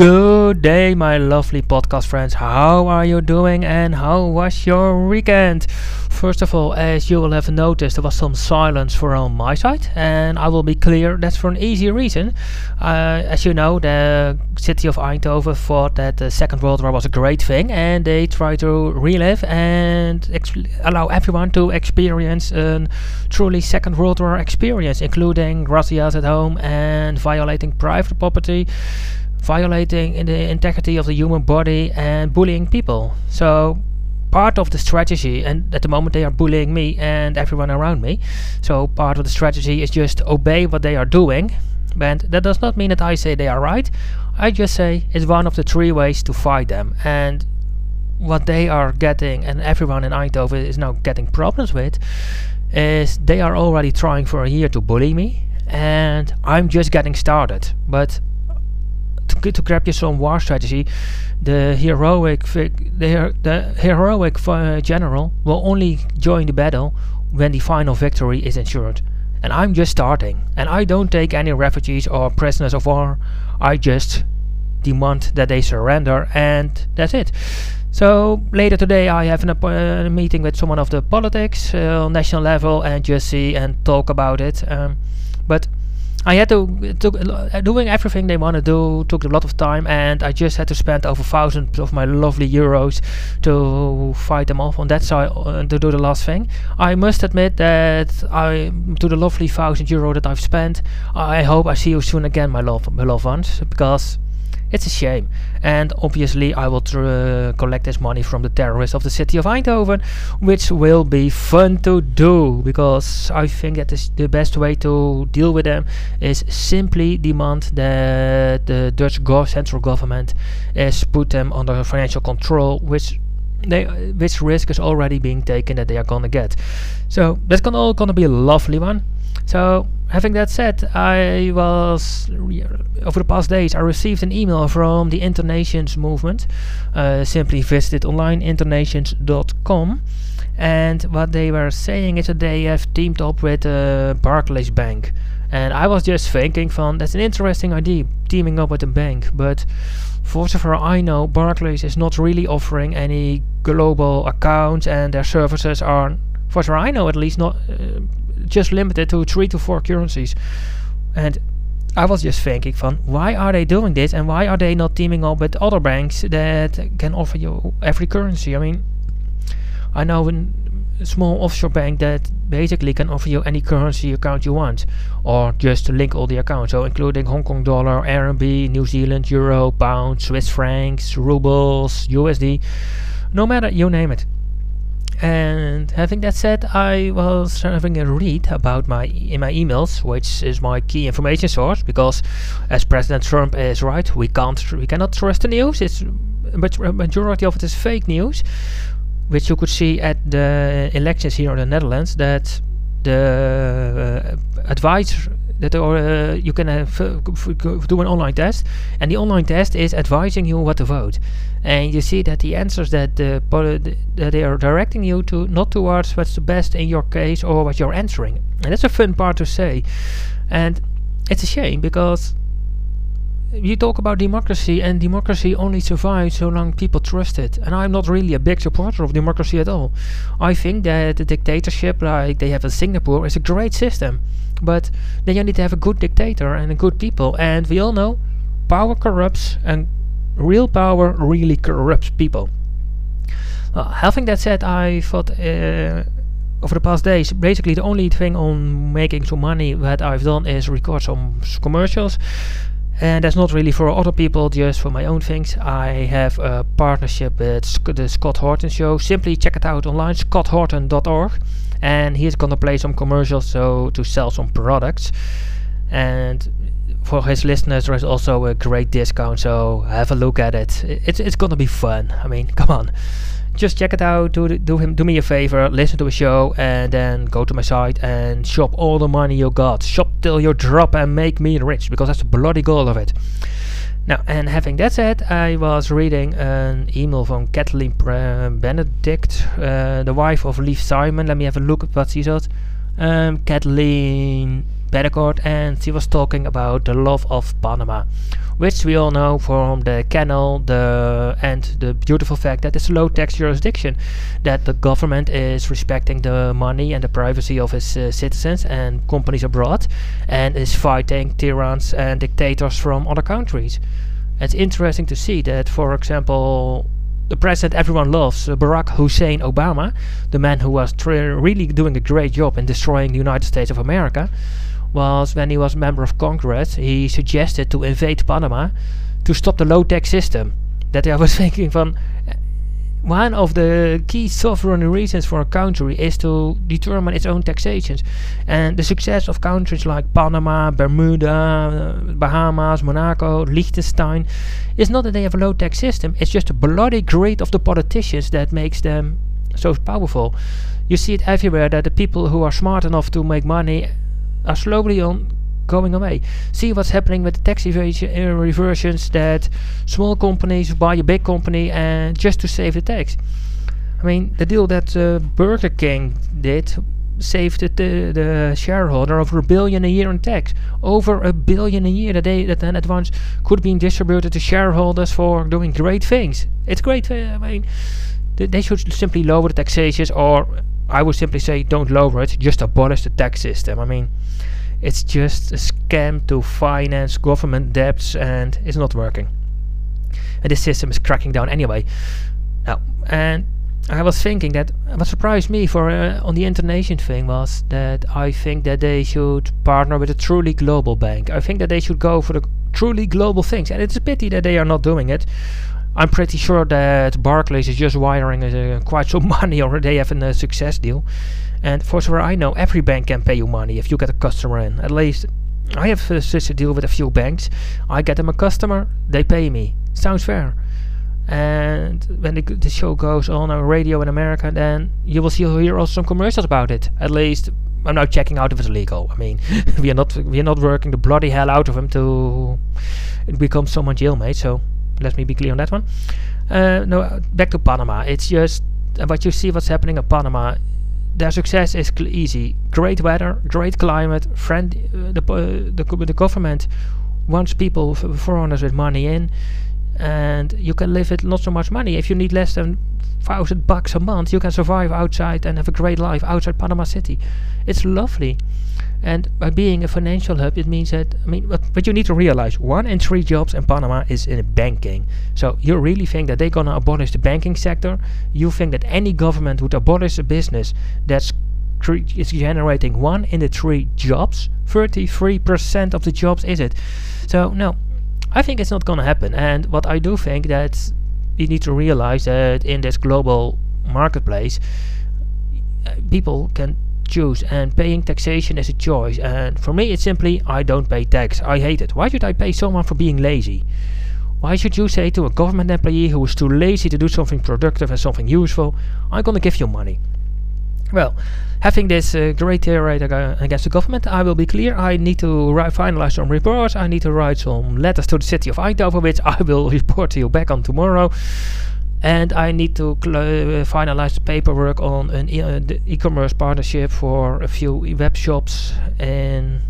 Good day, my lovely podcast friends. How are you doing and how was your weekend? First of all, as you will have noticed, there was some silence from my side, and I will be clear that's for an easy reason. Uh, as you know, the city of Eindhoven thought that the Second World War was a great thing, and they tried to relive and allow everyone to experience a truly Second World War experience, including razzias at home and violating private property violating in the integrity of the human body and bullying people. So part of the strategy and at the moment they are bullying me and everyone around me so part of the strategy is just obey what they are doing. And that does not mean that I say they are right. I just say it's one of the three ways to fight them. And what they are getting and everyone in Eindhoven is now getting problems with is they are already trying for a year to bully me. And I'm just getting started. But to, to grab your some war strategy, the heroic the, the heroic uh, general will only join the battle when the final victory is ensured. And I'm just starting, and I don't take any refugees or prisoners of war. I just demand that they surrender, and that's it. So later today I have a uh, meeting with someone of the politics uh, on national level and just see and talk about it. Um, but I had to, took, uh, doing everything they want to do took a lot of time and I just had to spend over thousands of my lovely euros to fight them off on that side uh, to do the last thing. I must admit that I to the lovely thousand euro that I've spent I hope I see you soon again my love my loved ones because it's a shame. And obviously, I will uh, collect this money from the terrorists of the city of Eindhoven, which will be fun to do because I think that is the best way to deal with them is simply demand that the Dutch go central government is put them under financial control, which they which risk is already being taken that they are gonna get. So that's gonna all gonna be a lovely one. So having that said, I was over the past days I received an email from the Internations movement. Uh, simply visited online internations.com, and what they were saying is that they have teamed up with uh, Barclays Bank. And I was just thinking, from that's an interesting idea, teaming up with a bank. But for so far I know, Barclays is not really offering any global accounts, and their services are, for far I know, at least not. Uh, just limited to three to four currencies. And I was just thinking from why are they doing this and why are they not teaming up with other banks that can offer you every currency? I mean, I know a small offshore bank that basically can offer you any currency account you want, or just link all the accounts, so including Hong Kong dollar, RMB, New Zealand euro, pound, Swiss francs, rubles, USD, no matter you name it. And having that said, I was having a read about my in my emails, which is my key information source, because as President Trump is right, we can't we cannot trust the news. It's but majority of it is fake news, which you could see at the elections here in the Netherlands. That the uh, advice that or uh, you can uh, do an online test, and the online test is advising you what to vote. And you see that the answers that the that they are directing you to not towards what's the best in your case or what you're answering, and that's a fun part to say. And it's a shame because you talk about democracy, and democracy only survives so long people trust it. And I'm not really a big supporter of democracy at all. I think that a dictatorship, like they have in Singapore, is a great system. But then you need to have a good dictator and a good people. And we all know power corrupts, and real power really corrupts people. Uh, having that said, I thought uh, over the past days, basically the only thing on making some money that I've done is record some commercials and that's not really for other people, just for my own things. I have a partnership with Sc the Scott Horton Show. Simply check it out online, scotthorton.org, and he's gonna play some commercials so to sell some products. And for his listeners, there is also a great discount, so have a look at it. It's it's gonna be fun. I mean, come on just check it out. Do do him do me a favor. Listen to a show and then go to my site and shop all the money you got. Shop till you drop and make me rich because that's the bloody goal of it. Now, and having that said, I was reading an email from Kathleen Benedict, uh, the wife of Lief Simon. Let me have a look at what she said. Um, Kathleen Peddicord and she was talking about the love of Panama, which we all know from the canal the and the beautiful fact that it's a low tax jurisdiction, that the government is respecting the money and the privacy of its uh, citizens and companies abroad, and is fighting tyrants and dictators from other countries. It's interesting to see that, for example, the president everyone loves, uh, Barack Hussein Obama, the man who was really doing a great job in destroying the United States of America, was when he was member of Congress, he suggested to invade Panama to stop the low tax system. That I was thinking from eh, one of the key sovereign reasons for a country is to determine its own taxations. And the success of countries like Panama, Bermuda, eh, Bahamas, Monaco, Liechtenstein is not that they have a low tax system, it's just the bloody greed of the politicians that makes them so powerful. You see it everywhere that the people who are smart enough to make money are slowly on going away. See what's happening with the tax evasion uh, reversions that small companies buy a big company and just to save the tax. I mean, the deal that uh, Burger King did saved the, the shareholder over a billion a year in tax. Over a billion a year that they that then at once could be distributed to shareholders for doing great things. It's great. Uh, I mean, th they should simply lower the taxations, or I would simply say don't lower it, just abolish the tax system. I mean, it's just a scam to finance government debts and it's not working. And this system is cracking down anyway. Now, and I was thinking that what surprised me for uh, on the internation thing was that I think that they should partner with a truly global bank. I think that they should go for the truly global things, and it's a pity that they are not doing it. I'm pretty sure that Barclays is just wiring uh, quite some money or They have a uh, success deal, and for sure I know every bank can pay you money if you get a customer in. At least I have uh, such a deal with a few banks. I get them a customer, they pay me. Sounds fair. And when the, the show goes on on radio in America, then you will see hear also some commercials about it. At least I'm now checking out if it's legal. I mean, we are not we are not working the bloody hell out of them to become someone jailmate. So let me be clear on that one. Uh, no, back to Panama. It's just uh, what you see what's happening in Panama. Their success is easy. Great weather, great climate, friend. Uh, the, uh, the the government wants people, foreigners with money in, and you can live with not so much money. If you need less than thousand bucks a month, you can survive outside and have a great life outside Panama City. It's lovely. And by being a financial hub, it means that, I mean, but, but you need to realize one in three jobs in Panama is in banking. So you really think that they're to abolish the banking sector? You think that any government would abolish a business that's is generating one in the three jobs? 33% of the jobs is it? So, no, I think it's not to happen. And what I do think that you need to realize that in this global marketplace, uh, people can choose and paying taxation is a choice and for me it's simply I don't pay tax. I hate it. Why should I pay someone for being lazy? Why should you say to a government employee who is too lazy to do something productive and something useful, I'm gonna give you money? Well, having this uh, great tirade against the government, I will be clear. I need to finalize some reports. I need to write some letters to the city of Eindhoven, which I will report to you back on tomorrow and I need to uh, finalize the paperwork on an e uh, e-commerce partnership for a few e web shops and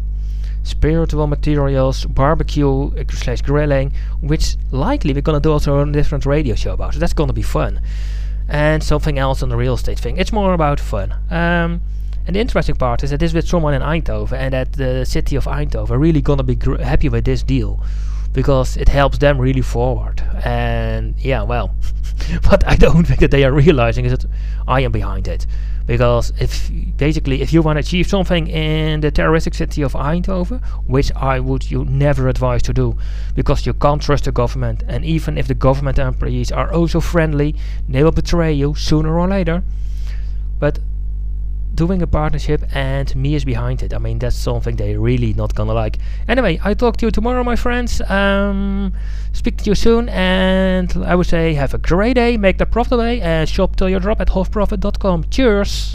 spiritual materials, barbecue uh, slash grilling, which likely we're gonna do also a different radio show about. So that's gonna be fun. And something else on the real estate thing. It's more about fun. Um, and the interesting part is that this with someone in Eindhoven and that the city of Eindhoven are really gonna be happy with this deal because it helps them really forward. And yeah, well. what I don't think that they are realizing is that I am behind it. Because if basically if you want to achieve something in the terroristic city of Eindhoven, which I would you never advise to do, because you can't trust the government, and even if the government employees are also friendly, they will betray you sooner or later. But doing a partnership and me is behind it. I mean, that's something they really not gonna like. Anyway, I talk to you tomorrow, my friends. Um, speak to you soon, and I would say have a great day, make the profit day, and shop till you drop at halfprofit.com. Cheers!